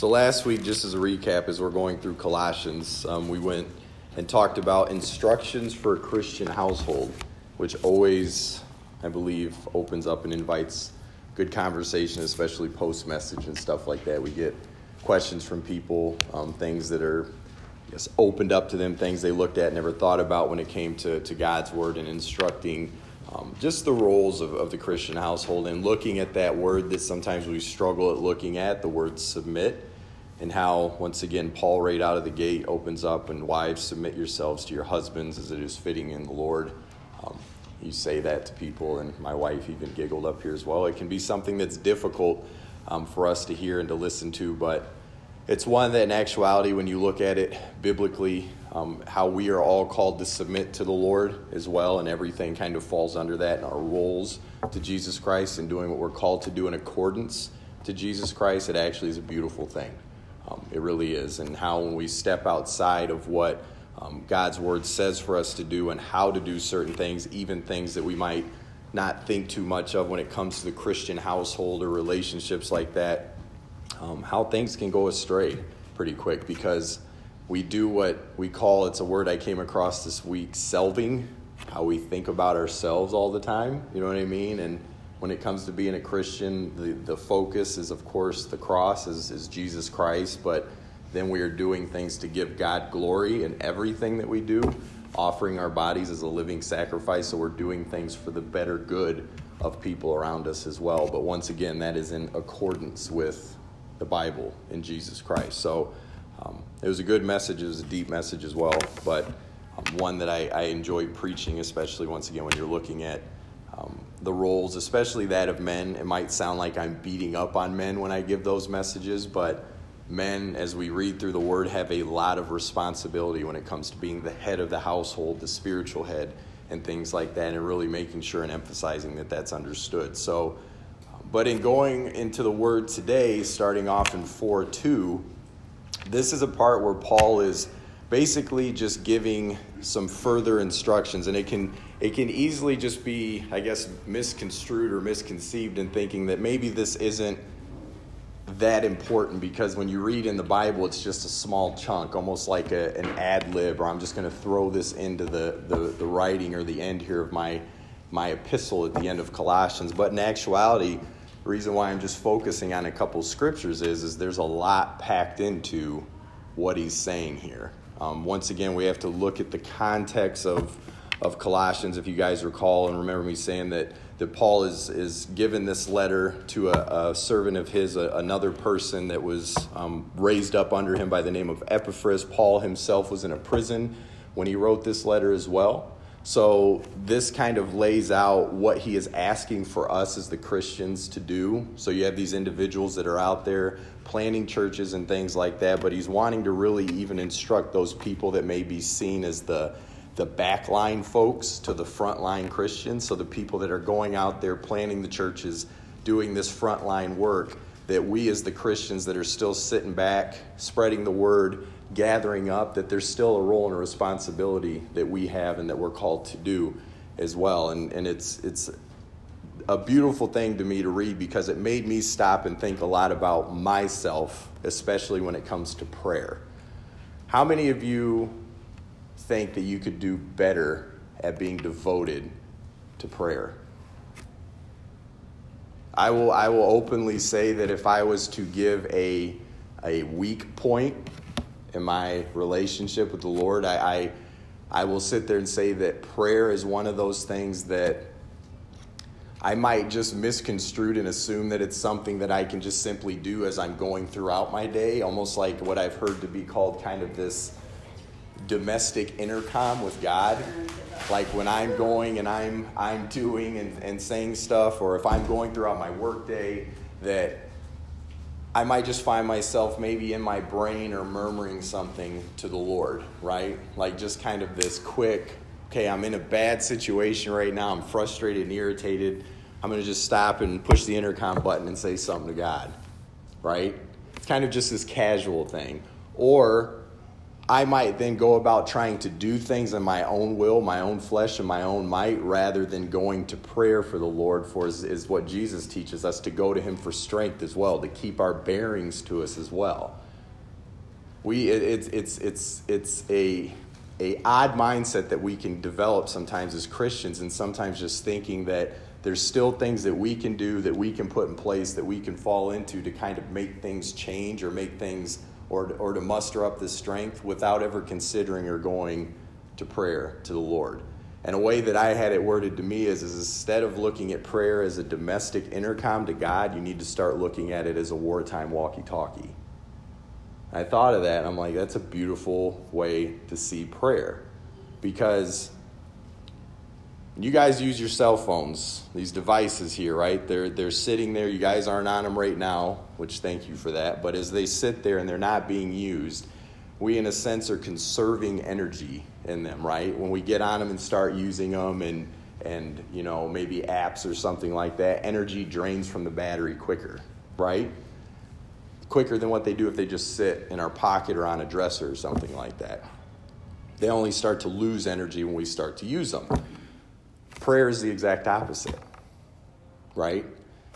So last week, just as a recap, as we're going through Colossians, um, we went and talked about instructions for a Christian household, which always, I believe, opens up and invites good conversation, especially post message and stuff like that. We get questions from people, um, things that are guess, opened up to them, things they looked at, never thought about when it came to, to God's word and instructing um, just the roles of, of the Christian household and looking at that word that sometimes we struggle at looking at, the word submit and how, once again, Paul, right out of the gate, opens up and wives, submit yourselves to your husbands as it is fitting in the Lord. Um, you say that to people, and my wife even giggled up here as well. It can be something that's difficult um, for us to hear and to listen to, but it's one that, in actuality, when you look at it biblically, um, how we are all called to submit to the Lord as well, and everything kind of falls under that, and our roles to Jesus Christ and doing what we're called to do in accordance to Jesus Christ, it actually is a beautiful thing. Um, it really is. And how when we step outside of what um, God's word says for us to do and how to do certain things, even things that we might not think too much of when it comes to the Christian household or relationships like that, um, how things can go astray pretty quick because we do what we call it's a word I came across this week selving, how we think about ourselves all the time. You know what I mean? And when it comes to being a Christian, the, the focus is, of course, the cross, is, is Jesus Christ, but then we are doing things to give God glory in everything that we do, offering our bodies as a living sacrifice. So we're doing things for the better good of people around us as well. But once again, that is in accordance with the Bible in Jesus Christ. So um, it was a good message, it was a deep message as well, but um, one that I, I enjoyed preaching, especially once again when you're looking at um, the roles, especially that of men. It might sound like I'm beating up on men when I give those messages, but men, as we read through the word, have a lot of responsibility when it comes to being the head of the household, the spiritual head, and things like that, and really making sure and emphasizing that that's understood. So, but in going into the word today, starting off in 4 2, this is a part where Paul is basically just giving some further instructions and it can it can easily just be i guess misconstrued or misconceived in thinking that maybe this isn't that important because when you read in the bible it's just a small chunk almost like a, an ad lib or i'm just going to throw this into the, the, the writing or the end here of my my epistle at the end of colossians. But in actuality the reason why i'm just focusing on a couple scriptures is is there's a lot packed into what he's saying here. Um, once again, we have to look at the context of, of Colossians, if you guys recall, and remember me saying that, that Paul is, is given this letter to a, a servant of his, a, another person that was um, raised up under him by the name of Epaphras. Paul himself was in a prison when he wrote this letter as well. So, this kind of lays out what he is asking for us as the Christians to do. So, you have these individuals that are out there planning churches and things like that, but he's wanting to really even instruct those people that may be seen as the the backline folks to the frontline Christians. So, the people that are going out there planning the churches, doing this frontline work, that we as the Christians that are still sitting back, spreading the word, gathering up, that there's still a role and a responsibility that we have and that we're called to do as well. And, and it's, it's a beautiful thing to me to read because it made me stop and think a lot about myself, especially when it comes to prayer. How many of you think that you could do better at being devoted to prayer? I will, I will openly say that if I was to give a, a weak point in my relationship with the Lord, I, I, I will sit there and say that prayer is one of those things that I might just misconstrued and assume that it's something that I can just simply do as I'm going throughout my day, almost like what I've heard to be called kind of this domestic intercom with God. Like when I'm going and I'm I'm doing and, and saying stuff, or if I'm going throughout my workday, that I might just find myself maybe in my brain or murmuring something to the Lord, right? Like just kind of this quick, okay, I'm in a bad situation right now, I'm frustrated and irritated. I'm going to just stop and push the intercom button and say something to God, right? It's kind of just this casual thing. Or I might then go about trying to do things in my own will, my own flesh, and my own might, rather than going to prayer for the Lord, for is, is what Jesus teaches us to go to Him for strength as well, to keep our bearings to us as well. We, it, it's, it's, it's, it's a, a odd mindset that we can develop sometimes as Christians, and sometimes just thinking that there's still things that we can do, that we can put in place, that we can fall into to kind of make things change or make things or, or to muster up this strength without ever considering or going to prayer to the Lord. And a way that I had it worded to me is, is instead of looking at prayer as a domestic intercom to God, you need to start looking at it as a wartime walkie talkie. I thought of that and I'm like, that's a beautiful way to see prayer. Because you guys use your cell phones, these devices here, right? They're, they're sitting there. You guys aren't on them right now, which thank you for that. But as they sit there and they're not being used, we, in a sense, are conserving energy in them, right? When we get on them and start using them and, and you know, maybe apps or something like that, energy drains from the battery quicker, right? Quicker than what they do if they just sit in our pocket or on a dresser or something like that. They only start to lose energy when we start to use them. Prayer is the exact opposite, right?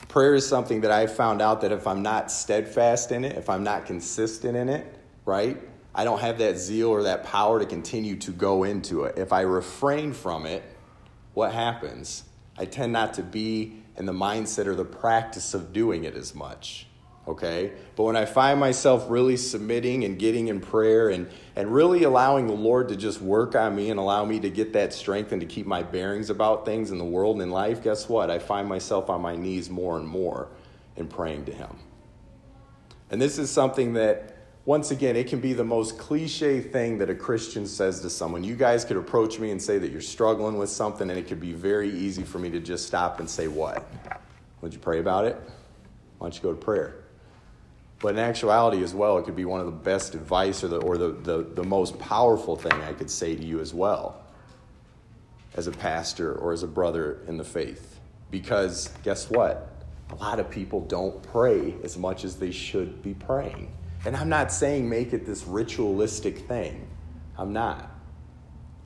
Prayer is something that I found out that if I'm not steadfast in it, if I'm not consistent in it, right, I don't have that zeal or that power to continue to go into it. If I refrain from it, what happens? I tend not to be in the mindset or the practice of doing it as much okay? But when I find myself really submitting and getting in prayer and, and really allowing the Lord to just work on me and allow me to get that strength and to keep my bearings about things in the world and in life, guess what? I find myself on my knees more and more in praying to Him. And this is something that, once again, it can be the most cliche thing that a Christian says to someone. You guys could approach me and say that you're struggling with something, and it could be very easy for me to just stop and say, What? Would you pray about it? Why don't you go to prayer? But in actuality, as well, it could be one of the best advice or the, or the, the, the most powerful thing I could say to you as well as a pastor or as a brother in the faith. Because guess what? A lot of people don't pray as much as they should be praying. And I'm not saying make it this ritualistic thing, I'm not.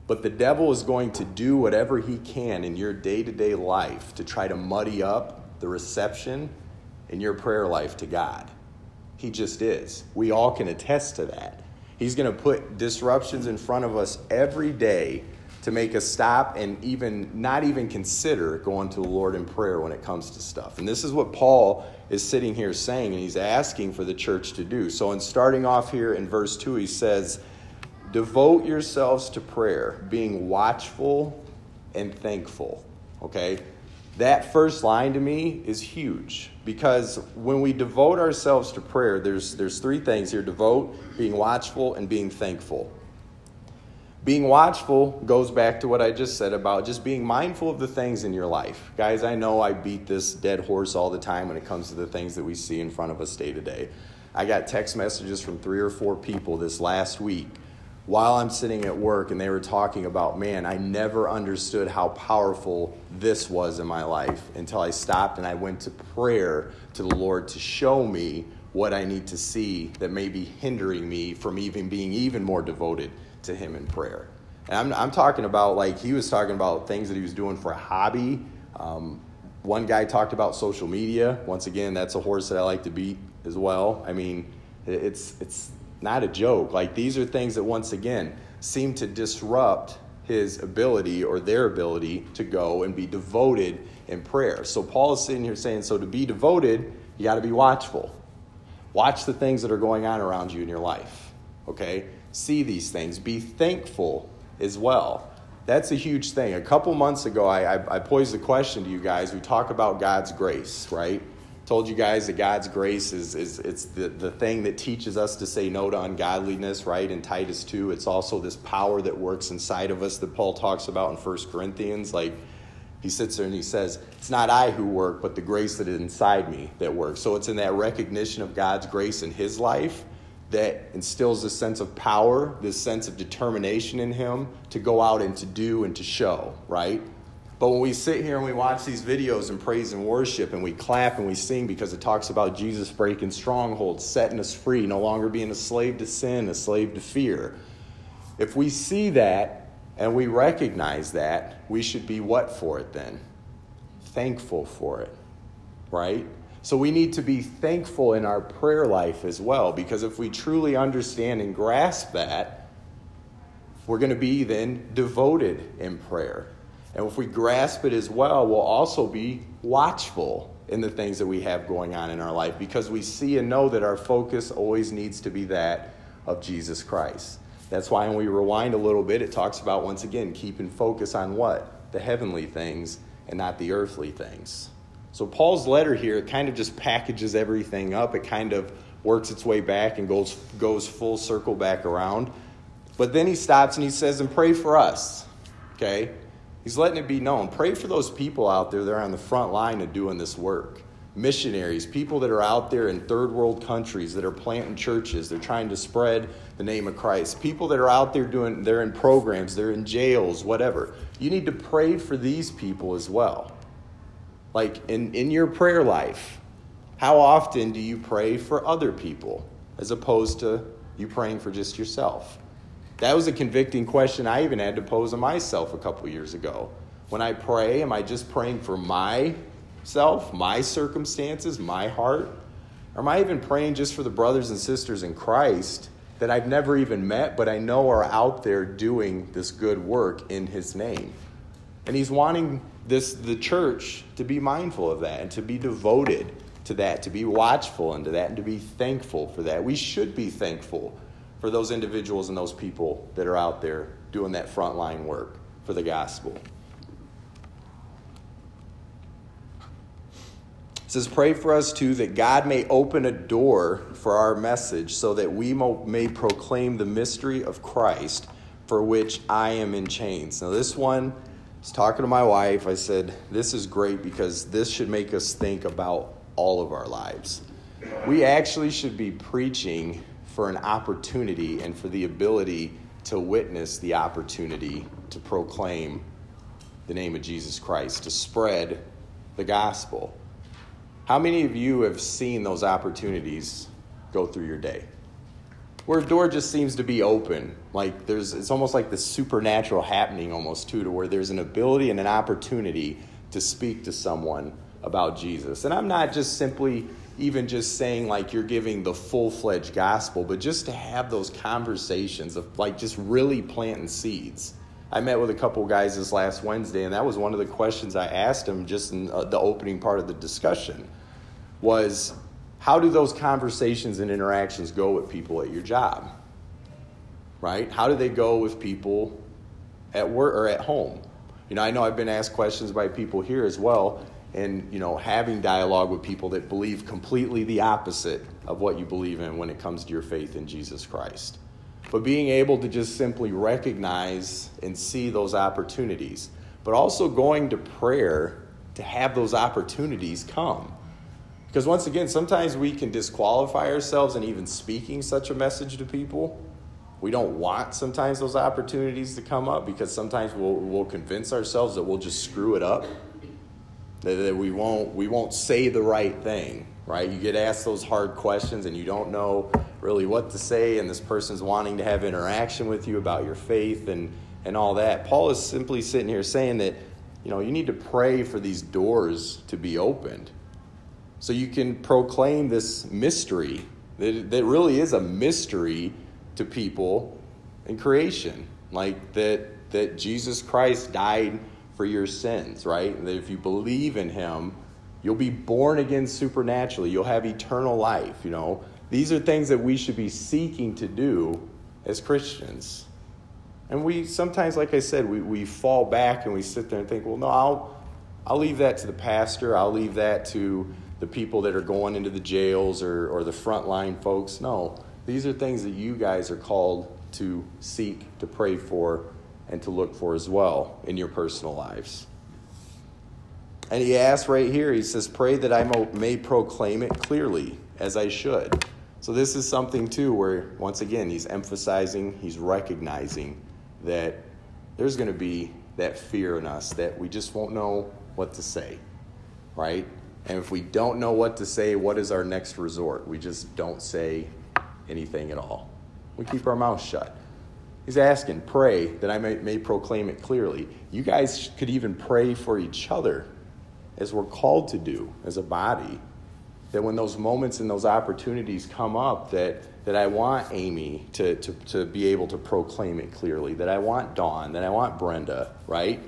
But the devil is going to do whatever he can in your day to day life to try to muddy up the reception in your prayer life to God. He just is. We all can attest to that. He's going to put disruptions in front of us every day to make us stop and even not even consider going to the Lord in prayer when it comes to stuff. And this is what Paul is sitting here saying, and he's asking for the church to do. So, in starting off here in verse 2, he says, Devote yourselves to prayer, being watchful and thankful. Okay? that first line to me is huge because when we devote ourselves to prayer, there's, there's three things here devote, being watchful, and being thankful. Being watchful goes back to what I just said about just being mindful of the things in your life. Guys, I know I beat this dead horse all the time when it comes to the things that we see in front of us day to day. I got text messages from three or four people this last week while I'm sitting at work and they were talking about, man, I never understood how powerful this was in my life until I stopped and I went to prayer to the Lord to show me what I need to see that may be hindering me from even being even more devoted to Him in prayer. And I'm, I'm talking about, like, he was talking about things that he was doing for a hobby. Um, one guy talked about social media. Once again, that's a horse that I like to beat as well. I mean, it's, it's not a joke. Like these are things that once again seem to disrupt his ability or their ability to go and be devoted in prayer. So Paul is sitting here saying, so to be devoted, you got to be watchful. Watch the things that are going on around you in your life. Okay? See these things. Be thankful as well. That's a huge thing. A couple months ago, I, I, I posed a question to you guys. We talk about God's grace, right? Told you guys that God's grace is, is it's the, the thing that teaches us to say no to ungodliness, right? In Titus 2, it's also this power that works inside of us that Paul talks about in 1 Corinthians. Like he sits there and he says, It's not I who work, but the grace that is inside me that works. So it's in that recognition of God's grace in his life that instills this sense of power, this sense of determination in him to go out and to do and to show, right? But when we sit here and we watch these videos and praise and worship and we clap and we sing because it talks about Jesus breaking strongholds, setting us free, no longer being a slave to sin, a slave to fear, If we see that and we recognize that, we should be what for it then? Thankful for it, right? So we need to be thankful in our prayer life as well, because if we truly understand and grasp that, we're going to be then devoted in prayer. And if we grasp it as well, we'll also be watchful in the things that we have going on in our life because we see and know that our focus always needs to be that of Jesus Christ. That's why when we rewind a little bit, it talks about once again keeping focus on what? The heavenly things and not the earthly things. So Paul's letter here it kind of just packages everything up. It kind of works its way back and goes goes full circle back around. But then he stops and he says, "And pray for us." Okay? He's letting it be known. Pray for those people out there that are on the front line of doing this work. Missionaries, people that are out there in third world countries that are planting churches, they're trying to spread the name of Christ. People that are out there doing, they're in programs, they're in jails, whatever. You need to pray for these people as well. Like in, in your prayer life, how often do you pray for other people as opposed to you praying for just yourself? That was a convicting question I even had to pose to myself a couple years ago. When I pray, am I just praying for myself, my circumstances, my heart? Or am I even praying just for the brothers and sisters in Christ that I've never even met, but I know are out there doing this good work in His name? And He's wanting this the church to be mindful of that and to be devoted to that, to be watchful into that, and to be thankful for that. We should be thankful for those individuals and those people that are out there doing that frontline work for the gospel. It says, Pray for us too that God may open a door for our message so that we may proclaim the mystery of Christ for which I am in chains. Now, this one, I was talking to my wife. I said, This is great because this should make us think about all of our lives. We actually should be preaching for an opportunity and for the ability to witness the opportunity to proclaim the name of Jesus Christ, to spread the gospel. How many of you have seen those opportunities go through your day? Where a door just seems to be open, like there's it's almost like the supernatural happening almost too, to where there's an ability and an opportunity to speak to someone about Jesus. And I'm not just simply even just saying like you're giving the full fledged gospel, but just to have those conversations of like just really planting seeds. I met with a couple guys this last Wednesday, and that was one of the questions I asked them just in uh, the opening part of the discussion was how do those conversations and interactions go with people at your job? Right? How do they go with people at work or at home? You know, I know I've been asked questions by people here as well and you know having dialogue with people that believe completely the opposite of what you believe in when it comes to your faith in Jesus Christ. But being able to just simply recognize and see those opportunities, but also going to prayer to have those opportunities come. Because once again, sometimes we can disqualify ourselves in even speaking such a message to people. We don't want sometimes those opportunities to come up because sometimes we'll, we'll convince ourselves that we'll just screw it up that we won't we won't say the right thing right? You get asked those hard questions and you don't know really what to say and this person's wanting to have interaction with you about your faith and and all that. Paul is simply sitting here saying that you know you need to pray for these doors to be opened. So you can proclaim this mystery that, that really is a mystery to people in creation. Like that that jesus christ died for your sins, right? That if you believe in him, you'll be born again supernaturally. You'll have eternal life, you know. These are things that we should be seeking to do as Christians. And we sometimes, like I said, we, we fall back and we sit there and think, well, no, I'll, I'll leave that to the pastor. I'll leave that to the people that are going into the jails or, or the frontline folks. No, these are things that you guys are called to seek, to pray for, and to look for as well in your personal lives. And he asks right here, he says, Pray that I may proclaim it clearly as I should. So, this is something too where, once again, he's emphasizing, he's recognizing that there's going to be that fear in us that we just won't know what to say, right? And if we don't know what to say, what is our next resort? We just don't say anything at all. We keep our mouth shut. He's asking, pray that I may, may proclaim it clearly. You guys could even pray for each other as we're called to do as a body. That when those moments and those opportunities come up, that, that I want Amy to, to, to be able to proclaim it clearly, that I want Dawn, that I want Brenda, right?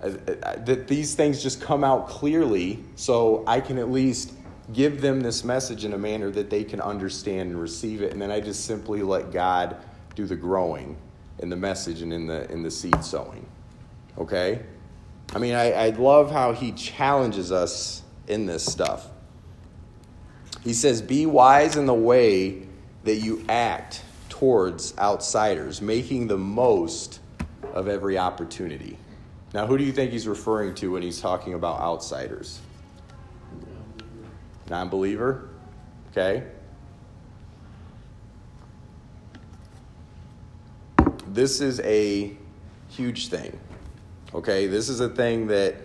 That these things just come out clearly so I can at least give them this message in a manner that they can understand and receive it. And then I just simply let God do the growing in the message and in the, in the seed sowing. Okay? I mean, I, I love how he challenges us in this stuff. He says, Be wise in the way that you act towards outsiders, making the most of every opportunity. Now, who do you think he's referring to when he's talking about outsiders? Non believer? Okay. This is a huge thing. Okay, this is a thing that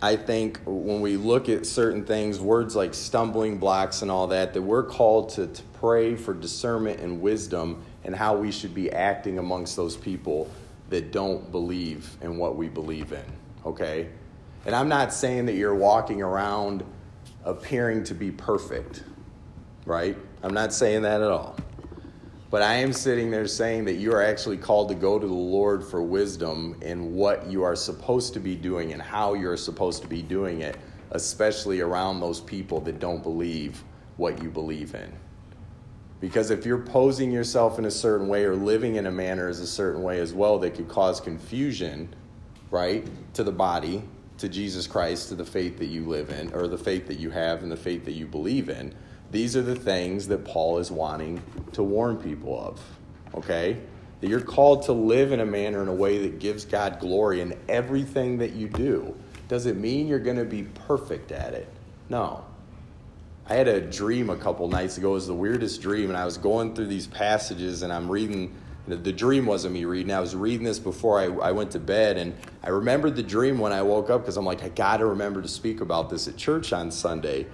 I think when we look at certain things, words like stumbling blocks and all that, that we're called to, to pray for discernment and wisdom and how we should be acting amongst those people that don't believe in what we believe in. Okay? And I'm not saying that you're walking around appearing to be perfect, right? I'm not saying that at all. But I am sitting there saying that you are actually called to go to the Lord for wisdom in what you are supposed to be doing and how you're supposed to be doing it, especially around those people that don't believe what you believe in. Because if you're posing yourself in a certain way or living in a manner as a certain way as well, that could cause confusion, right, to the body, to Jesus Christ, to the faith that you live in, or the faith that you have and the faith that you believe in these are the things that Paul is wanting to warn people of. Okay? That you're called to live in a manner, in a way that gives God glory in everything that you do. Does it mean you're going to be perfect at it? No. I had a dream a couple nights ago. It was the weirdest dream, and I was going through these passages, and I'm reading. The dream wasn't me reading. I was reading this before I, I went to bed, and I remembered the dream when I woke up because I'm like, I got to remember to speak about this at church on Sunday.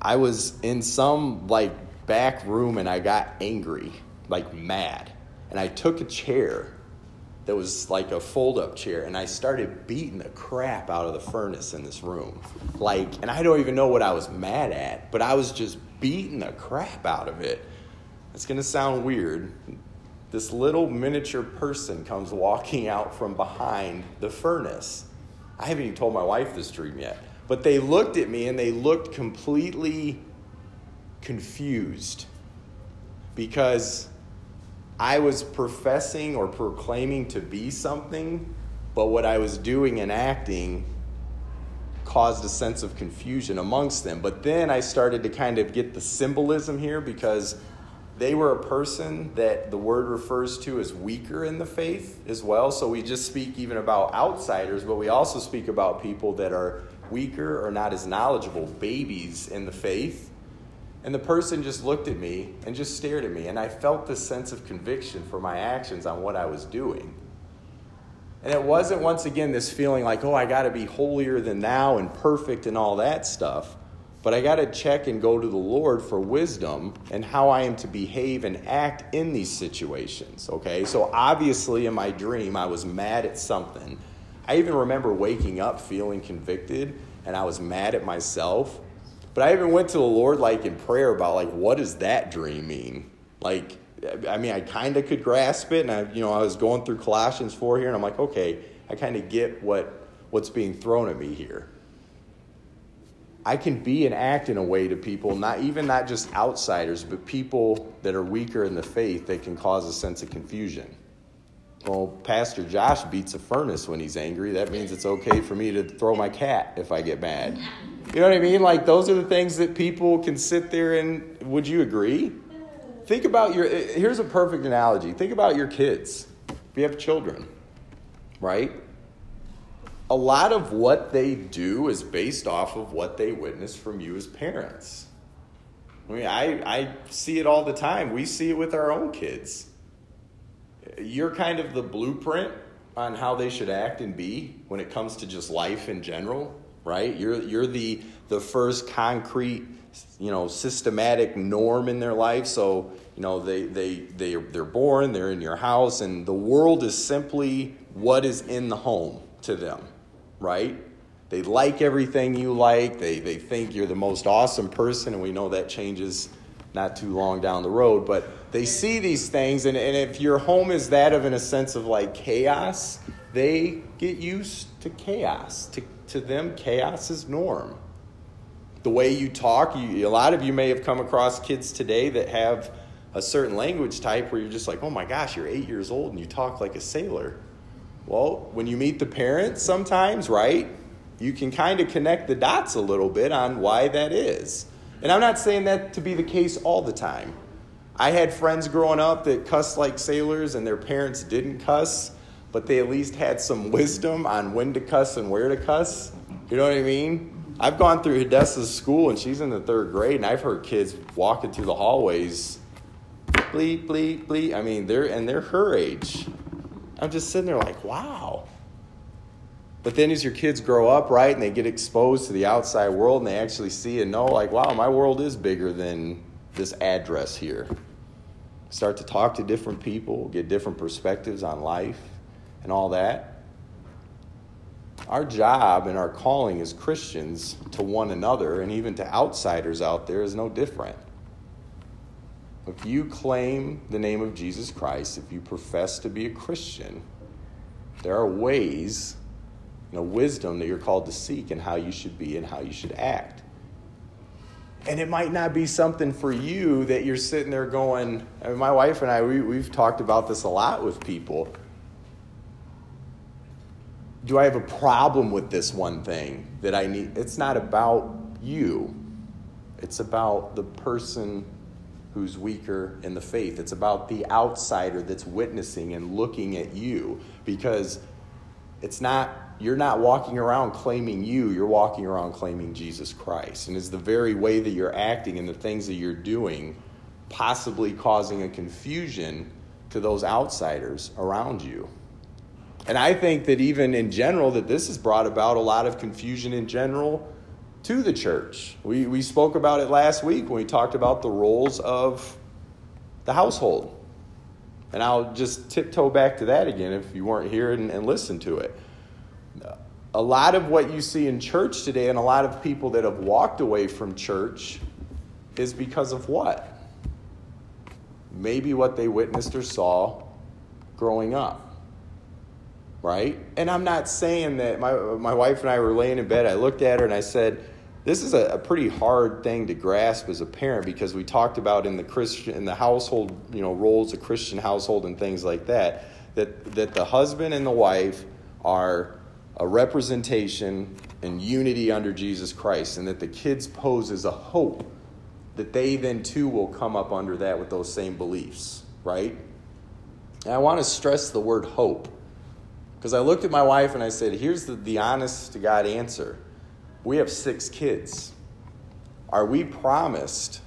I was in some like back room and I got angry, like mad. And I took a chair that was like a fold up chair and I started beating the crap out of the furnace in this room. Like, and I don't even know what I was mad at, but I was just beating the crap out of it. It's to sound weird. This little miniature person comes walking out from behind the furnace. I haven't even told my wife this dream yet. But they looked at me and they looked completely confused because I was professing or proclaiming to be something, but what I was doing and acting caused a sense of confusion amongst them. But then I started to kind of get the symbolism here because they were a person that the word refers to as weaker in the faith as well. So we just speak even about outsiders, but we also speak about people that are weaker or not as knowledgeable babies in the faith. And the person just looked at me and just stared at me, and I felt this sense of conviction for my actions on what I was doing. And it wasn't once again this feeling like, oh, I got to be holier than thou and perfect and all that stuff. But I got to check and go to the Lord for wisdom and how I am to behave and act in these situations. Okay, so obviously in my dream, I was mad at something I even remember waking up feeling convicted and I was mad at myself. But I even went to the Lord like in prayer about like what does that dream mean? Like I mean I kind of could grasp it and I you know I was going through Colossians 4 here and I'm like okay, I kind of get what what's being thrown at me here. I can be and act in a way to people, not even not just outsiders, but people that are weaker in the faith that can cause a sense of confusion. Well, Pastor Josh beats a furnace when he's angry. That means it's okay for me to throw my cat if I get mad. You know what I mean? Like, those are the things that people can sit there and. Would you agree? Think about your. Here's a perfect analogy. Think about your kids. If you have children, right? A lot of what they do is based off of what they witness from you as parents. I mean, I, I see it all the time. We see it with our own kids you're kind of the blueprint on how they should act and be when it comes to just life in general. right? You're, you're the, the first concrete, you know, systematic norm in their life. So, you know, they, they, they, they're born, they're in your house, and the world is simply what is in the home to them, right? They like everything you like. They, they think you're the most awesome person, and we know that changes not too long down the road. But they see these things, and, and if your home is that of, in a sense of like chaos, they get used to chaos. To, to them, chaos is norm. The way you talk, you, a lot of you may have come across kids today that have a certain language type where you're just like, oh my gosh, you're eight years old and you talk like a sailor. Well, when you meet the parents sometimes, right, you can kind of connect the dots a little bit on why that is. And I'm not saying that to be the case all the time. I had friends growing up that cussed like sailors and their parents didn't cuss, but they at least had some wisdom on when to cuss and where to cuss. You know what I mean? I've gone through Hadassah's school and she's in the third grade, and I've heard kids walking through the hallways, bleep, bleep, bleep. I mean, they're and they're her age. I'm just sitting there like, wow. But then as your kids grow up, right, and they get exposed to the outside world and they actually see and know, like, wow, my world is bigger than this address here. Start to talk to different people, get different perspectives on life and all that. Our job and our calling as Christians to one another and even to outsiders out there is no different. If you claim the name of Jesus Christ, if you profess to be a Christian, there are ways you know, wisdom that you're called to seek and how you should be and how you should act. And it might not be something for you that you're sitting there going, I mean, my wife and I, we, we've talked about this a lot with people. Do I have a problem with this one thing that I need? It's not about you, it's about the person who's weaker in the faith. It's about the outsider that's witnessing and looking at you because it's not you're not walking around claiming you, you're walking around claiming Jesus Christ. And is the very way that you're acting and the things that you're doing possibly causing a confusion to those outsiders around you? And I think that even in general, that this has brought about a lot of confusion in general to the church. We, we spoke about it last week when we talked about the roles of the household. And I'll just tiptoe back to that again if you weren't here and, and listen to it a lot of what you see in church today and a lot of people that have walked away from church is because of what? Maybe what they witnessed or saw growing up. Right? And I'm not saying that my, my wife and I were laying in bed. I looked at her and I said, This is a, a pretty hard thing to grasp as a parent because we talked about in the Christian in the household, you know, roles of Christian household and things like that, that that the husband and the wife are a representation and unity under Jesus Christ, and that the kids pose as a hope that they then too will come up under that with those same beliefs, right? And I want to stress the word hope because I looked at my wife and I said, here's the, the honest to God answer. We have six kids. Are we promised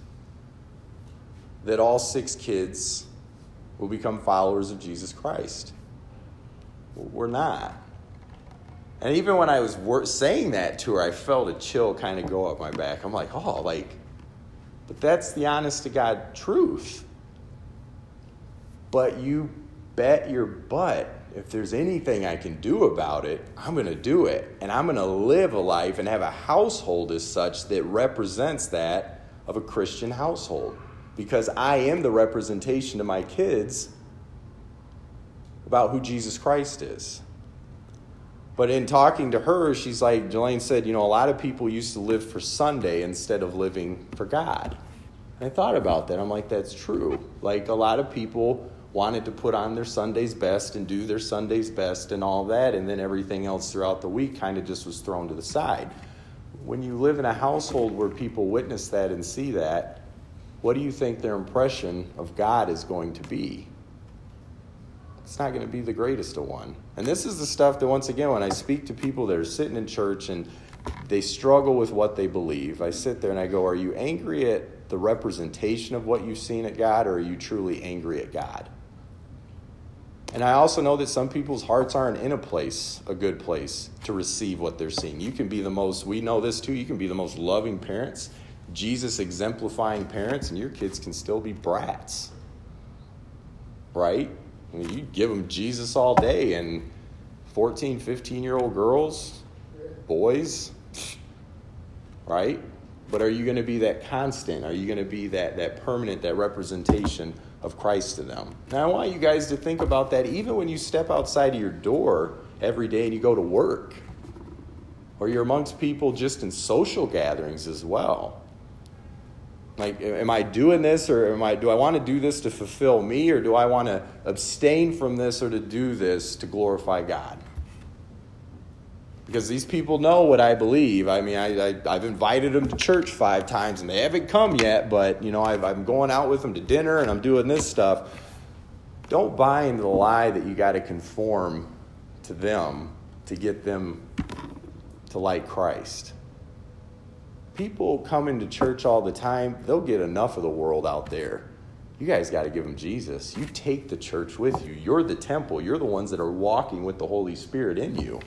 that all six kids will become followers of Jesus Christ? We're not. And even when I was wor- saying that to her, I felt a chill kind of go up my back. I'm like, oh, like, but that's the honest to God truth. But you bet your butt if there's anything I can do about it, I'm going to do it. And I'm going to live a life and have a household as such that represents that of a Christian household. Because I am the representation to my kids about who Jesus Christ is. But in talking to her, she's like, Jelaine said, you know, a lot of people used to live for Sunday instead of living for God. And I thought about that. I'm like, that's true. Like, a lot of people wanted to put on their Sunday's best and do their Sunday's best and all that, and then everything else throughout the week kind of just was thrown to the side. When you live in a household where people witness that and see that, what do you think their impression of God is going to be? It's not going to be the greatest of one. And this is the stuff that, once again, when I speak to people that are sitting in church and they struggle with what they believe, I sit there and I go, Are you angry at the representation of what you've seen at God, or are you truly angry at God? And I also know that some people's hearts aren't in a place, a good place, to receive what they're seeing. You can be the most, we know this too, you can be the most loving parents, Jesus exemplifying parents, and your kids can still be brats. Right? I mean, you give them Jesus all day, and 14, 15 year old girls, boys, right? But are you going to be that constant? Are you going to be that, that permanent, that representation of Christ to them? Now, I want you guys to think about that even when you step outside of your door every day and you go to work, or you're amongst people just in social gatherings as well. Like, am I doing this or am I, do I want to do this to fulfill me or do I want to abstain from this or to do this to glorify God? Because these people know what I believe. I mean, I, I, have invited them to church five times and they haven't come yet, but, you know, i I'm going out with them to dinner and I'm doing this stuff. Don't buy into the lie that you got to conform to them to get them to like Christ people come into church all the time, they'll get enough of the world out there. You guys got to give them Jesus. You take the church with you. You're the temple. You're the ones that are walking with the Holy Spirit in you.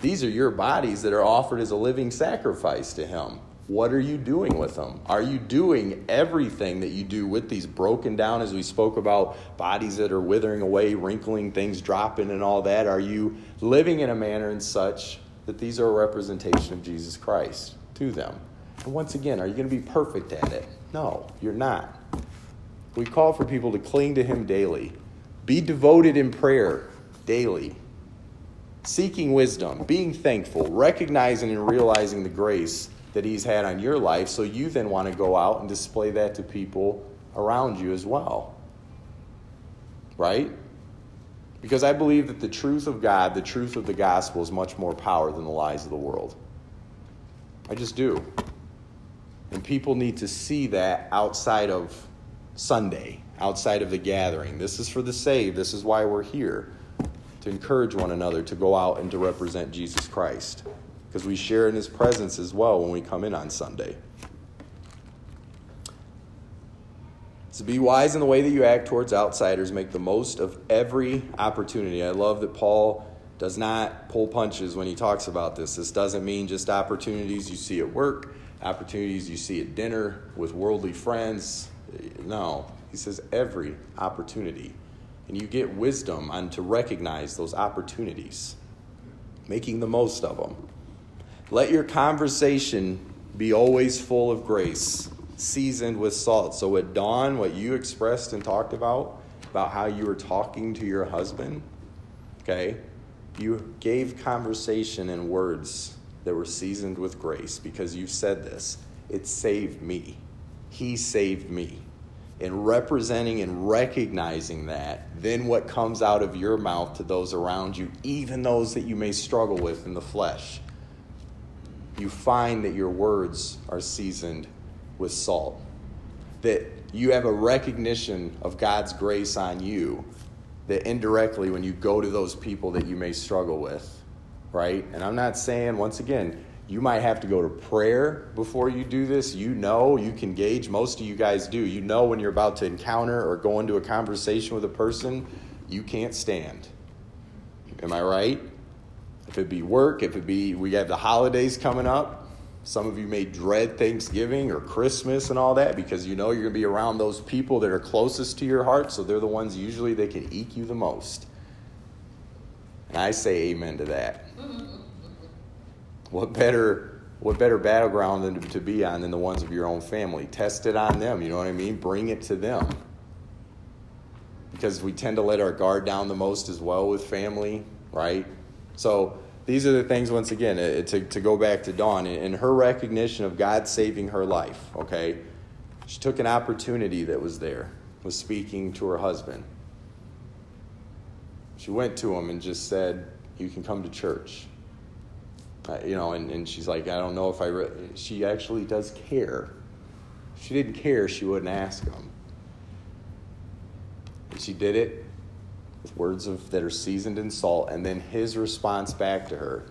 These are your bodies that are offered as a living sacrifice to Him. What are you doing with them? Are you doing everything that you do with these broken down, as we spoke about, bodies that are withering away, wrinkling, things dropping, and all that? Are you living in a manner and such that these are a representation of Jesus Christ? Them. And once again, are you going to be perfect at it? No, you're not. We call for people to cling to Him daily, be devoted in prayer daily, seeking wisdom, being thankful, recognizing and realizing the grace that He's had on your life, so you then want to go out and display that to people around you as well. Right? Because I believe that the truth of God, the truth of the gospel, is much more power than the lies of the world. I just do. And people need to see that outside of Sunday, outside of the gathering. This is for the saved. This is why we're here to encourage one another to go out and to represent Jesus Christ. Because we share in his presence as well when we come in on Sunday. So be wise in the way that you act towards outsiders, make the most of every opportunity. I love that Paul does not pull punches when he talks about this. This doesn't mean just opportunities you see at work, opportunities you see at dinner with worldly friends. No, he says every opportunity. And you get wisdom on to recognize those opportunities, making the most of them. Let your conversation be always full of grace, seasoned with salt. So at Dawn, what you expressed and talked about, about how you were talking to your husband, okay, you gave conversation in words that were seasoned with grace because you said this. It saved me. He saved me. In representing and recognizing that, then what comes out of your mouth to those around you, even those that you may struggle with in the flesh, you find that your words are seasoned with salt. That you have a recognition of God's grace on you that indirectly when you go to those people that you may struggle with, right? And I'm not saying, once again, you might have to go to prayer before you do this. You know, you can gauge, most of you guys do. You know when you're about to encounter or go into a conversation with a person you can't stand. Am I right? If it be work, if it be, we have the holidays coming up, some of you may dread Thanksgiving or Christmas and all that because you know you're going to be around those people that are closest to your heart, so they're the ones usually that can eke you the most. And I say amen to that. what better what better battleground than to, to be on than the ones of your own family? Test it on them, you know what I mean? Bring it to them. Because we tend to let our guard down the most as well with family, right? So these are the things, once again, uh, to, to go back to Dawn and her recognition of God saving her life, okay? She took an opportunity that was there, was speaking to her husband. She went to him and just said, You can come to church. Uh, you know, and, and she's like, I don't know if I. Re-. She actually does care. If she didn't care, she wouldn't ask him. And she did it words of, that are seasoned in salt, and then his response back to her,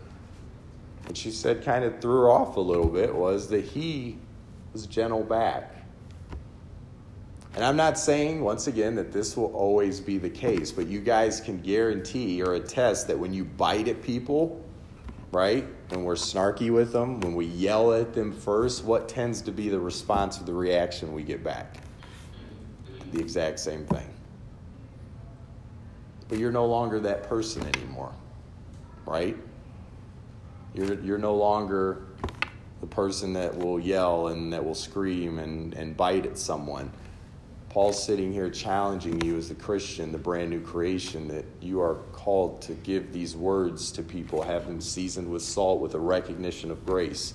and she said kind of threw her off a little bit, was that he was gentle back. And I'm not saying, once again, that this will always be the case, but you guys can guarantee or attest that when you bite at people, right, when we're snarky with them, when we yell at them first, what tends to be the response or the reaction we get back? The exact same thing. But you're no longer that person anymore, right? You're, you're no longer the person that will yell and that will scream and, and bite at someone. Paul's sitting here challenging you as a Christian, the brand new creation, that you are called to give these words to people, have them seasoned with salt with a recognition of grace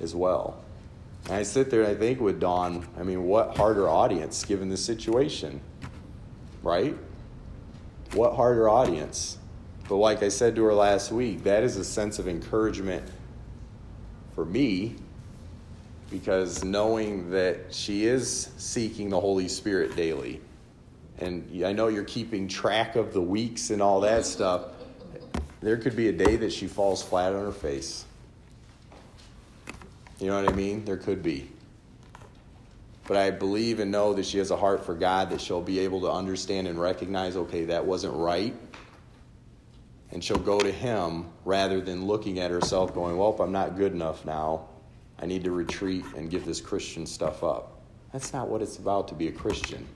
as well. And I sit there and I think with Dawn, I mean, what harder audience given the situation, right? What harder audience? But like I said to her last week, that is a sense of encouragement for me because knowing that she is seeking the Holy Spirit daily, and I know you're keeping track of the weeks and all that stuff, there could be a day that she falls flat on her face. You know what I mean? There could be. But I believe and know that she has a heart for God, that she'll be able to understand and recognize okay, that wasn't right. And she'll go to Him rather than looking at herself going, well, I'm not good enough now, I need to retreat and give this Christian stuff up. That's not what it's about to be a Christian.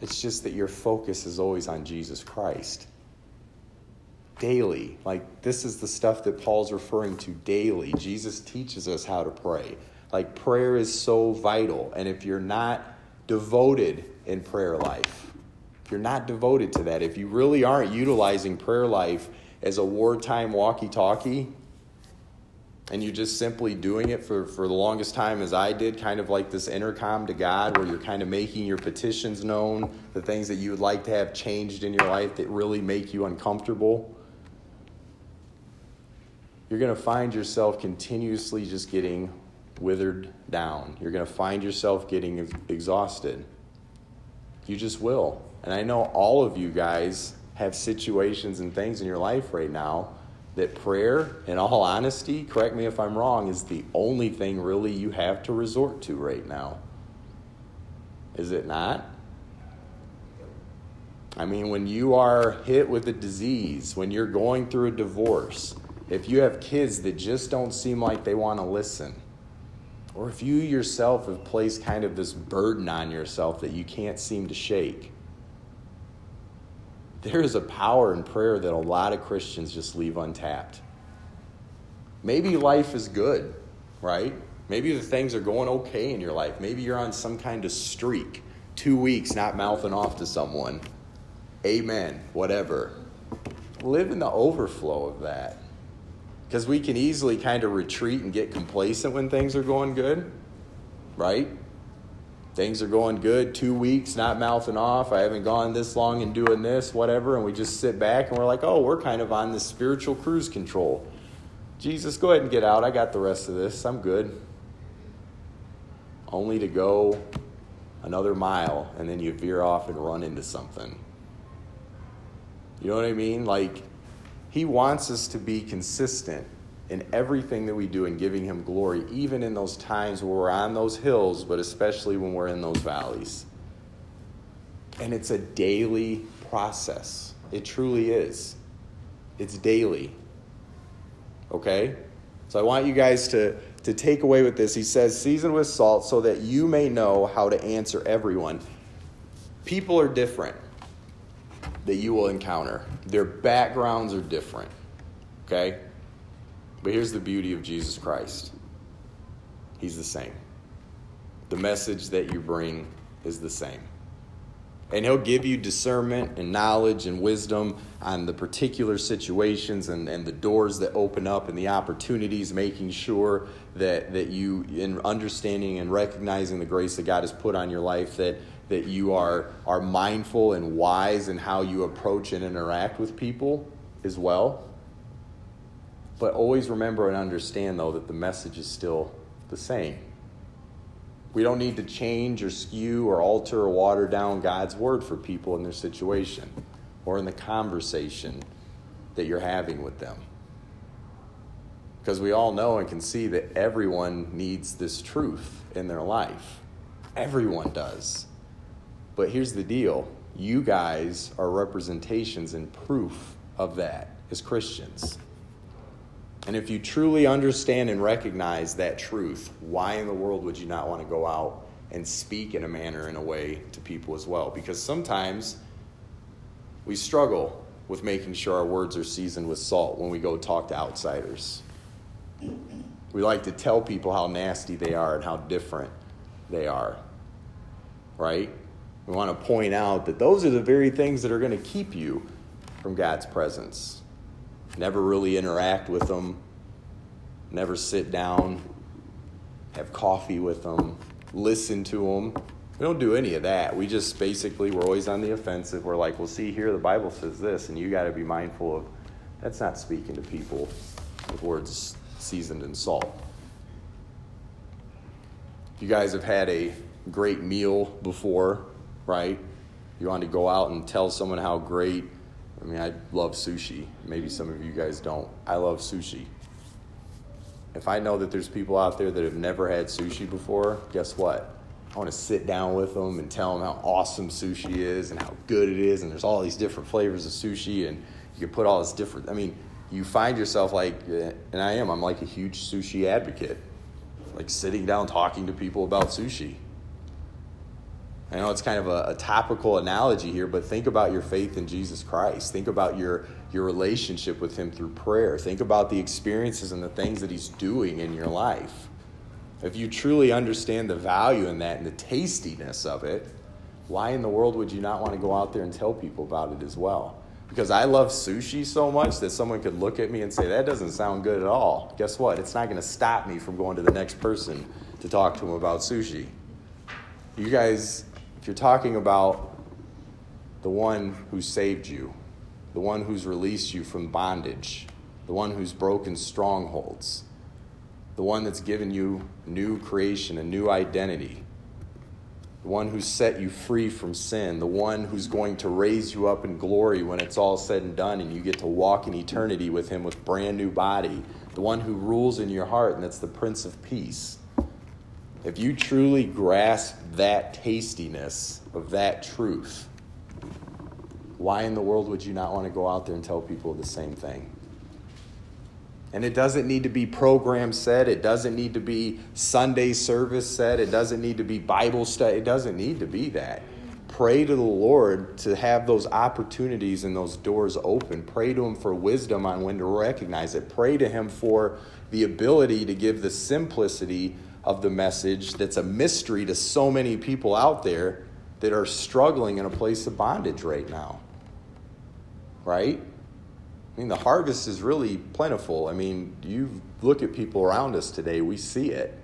It's just that your focus is always on Jesus Christ. Daily. Like, this is the stuff that Paul's referring to daily. Jesus teaches us how to pray. Like, prayer is so vital. And if you're not devoted in prayer life, if you're not devoted to that, if you really aren't utilizing prayer life as a wartime walkie talkie, and you're just simply doing it for, for the longest time as I did, kind of like this intercom to God, where you're kind of making your petitions known, the things that you would like to have changed in your life that really make you uncomfortable, you're going to find yourself continuously just getting withered down. You're going to find yourself getting exhausted. You just will. And I know all of you guys have situations and things in your life right now that prayer, in all honesty, correct me if I'm wrong, is the only thing really you have to resort to right now. Is it not? I mean, when you are hit with a disease, when you're going through a divorce, if you have kids that just don't seem like they want to listen, or if you yourself have placed kind of this burden on yourself that you can't seem to shake, there is a power in prayer that a lot of Christians just leave untapped. Maybe life is good, right? Maybe the things are going okay in your life. Maybe you're on some kind of streak, two weeks not mouthing off to someone. Amen, whatever. Live in the overflow of that. Because we can easily kind of retreat and get complacent when things are going good, right? things are going good, two weeks, not mouthing off. I haven't gone this long and doing this, whatever. And we just sit back and we're like, oh, we're kind of on this spiritual cruise control. Jesus, go ahead and get out. I got the rest of this. I'm good. Only to go another mile and then you veer off and run into something. You know what I mean? Like, he wants us to be consistent in everything that we do and giving Him glory, even in those times where we're on those hills, but especially when we're in those valleys. And it's a daily process. It truly is. It's daily. Okay? So I want you guys to, to take away with this. He says, season with salt so that you may know how to answer everyone. People are different that you will encounter, their backgrounds are different. Okay? But here's the beauty of Jesus Christ He's the same. The message that you bring is the same. And He'll give you discernment and knowledge and wisdom on the particular situations and, and the doors that open up and the opportunities, making sure that, that you, in understanding and recognizing the grace that God has put on your life, that, that you are, are mindful and wise in how you approach and interact with people as well. But always remember and understand, though, that the message is still the same. We don't need to change or skew or alter or water down God's word for people in their situation or in the conversation that you're having with them. Because we all know and can see that everyone needs this truth in their life. Everyone does. But here's the deal you guys are representations and proof of that as Christians. And if you truly understand and recognize that truth, why in the world would you not want to go out and speak in a manner, in a way to people as well? Because sometimes we struggle with making sure our words are seasoned with salt when we go talk to outsiders. We like to tell people how nasty they are and how different they are, right? We want to point out that those are the very things that are going to keep you from God's presence never really interact with them, never sit down, have coffee with them, listen to them. We don't do any of that. We just basically, we're always on the offensive. We're like, well, see, here the Bible says this, and you got to be mindful of that's not speaking to people with words seasoned in salt. You guys have had a great meal before, right? You want to go out and tell someone how great I mean, I love sushi. Maybe some of you guys don't. I love sushi. If I know that there's people out there that have never had sushi before, guess what? I want to sit down with them and tell them how awesome sushi is and how good it is. And there's all these different flavors of sushi, and you can put all this different. I mean, you find yourself like, and I am, I'm like a huge sushi advocate. Like sitting down talking to people about sushi. I know it's kind of a, a, topical analogy here, but think about your faith in Jesus Christ. Think about your, your relationship with Him through prayer. Think about the experiences and the things that He's doing in your life. If you truly understand the value in that and the tastiness of it, why in the world would you not want to go out there and tell people about it as well? Because I love sushi so much that someone could look at me and say, that doesn't sound good at all. Guess what? It's not going to stop me from going to the next person to talk to them about sushi. You guys if you're talking about the one who saved you, the one who's released you from bondage, the one who's broken strongholds, the one that's given you new creation, a new identity, the one who's set you free from sin, the one who's going to raise you up in glory when it's all said and done and you get to walk in eternity with him with brand new body, the one who rules in your heart and that's the prince of peace if you truly grasp that tastiness of that truth, why in the world would you not want to go out there and tell people the same thing? And it doesn't need to be program said. It doesn't need to be Sunday service said. It doesn't need to be Bible study. It doesn't need to be that. Pray to the Lord to have those opportunities and those doors open. Pray to Him for wisdom on when to recognize it. Pray to Him for the ability to give the simplicity of the message that's a mystery to so many people out there that are struggling in a place of bondage right now. Right? I mean, the harvest is really plentiful. I mean, you look at people around us today, we see it.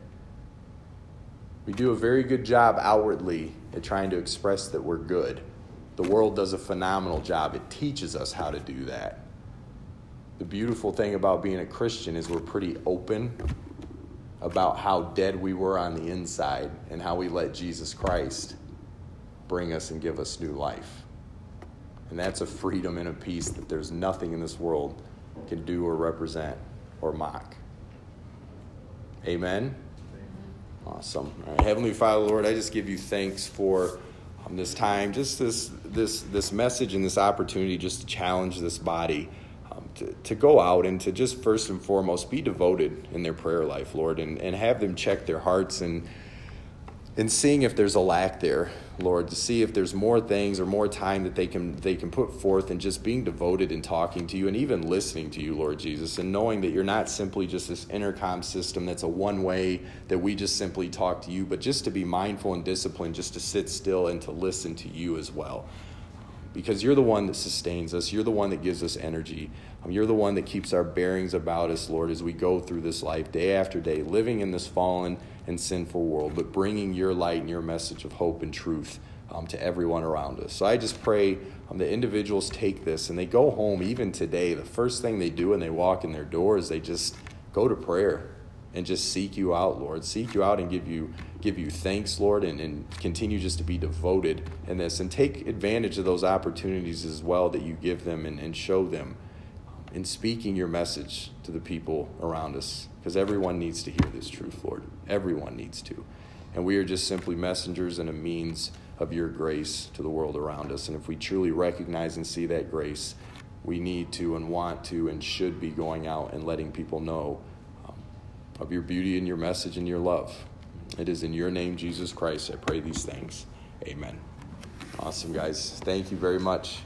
We do a very good job outwardly at trying to express that we're good. The world does a phenomenal job. It teaches us how to do that. The beautiful thing about being a Christian is we're pretty open about how dead we were on the inside and how we let Jesus Christ bring us and give us new life. And that's a freedom and a peace that there's nothing in this world can do or represent or mock. Amen. Awesome. All right. Heavenly Father, Lord, I just give you thanks for um, this time, just this this this message and this opportunity just to challenge this body to, go out and to just first and foremost be devoted in their prayer life, Lord, and, and have them check their hearts and and seeing if there's a lack there, Lord, to see if there's more things or more time that they can they can put forth in just being devoted and talking to you and even listening to you, Lord Jesus, and knowing that you're not simply just this intercom system that's a one way that we just simply talk to you, but just to be mindful and disciplined, just to sit still and to listen to you as well because you're the one that sustains us. You're the one that gives us energy. Um, you're the one that keeps our bearings about us, Lord, as we go through this life day after day, living in this fallen and sinful world, but bringing your light and your message of hope and truth um, to everyone around us. So I just pray um, that individuals take this and they go home, even today. The first thing they do when they walk in their doors, they just go to prayer and just seek you out, Lord. Seek you out and give you give you thanks, Lord, and, and continue just to be devoted in this and take advantage of those opportunities as well that you give them and, and show them in speaking your message to the people around us. Because everyone needs to hear this truth, Lord. Everyone needs to. And we are just simply messengers and a means of your grace to the world around us. And if we truly recognize and see that grace, we need to and want to and should be going out and letting people know of your beauty and your message and your love. It is in your name, Jesus Christ, I pray these things. Amen. Awesome, guys. Thank you very much.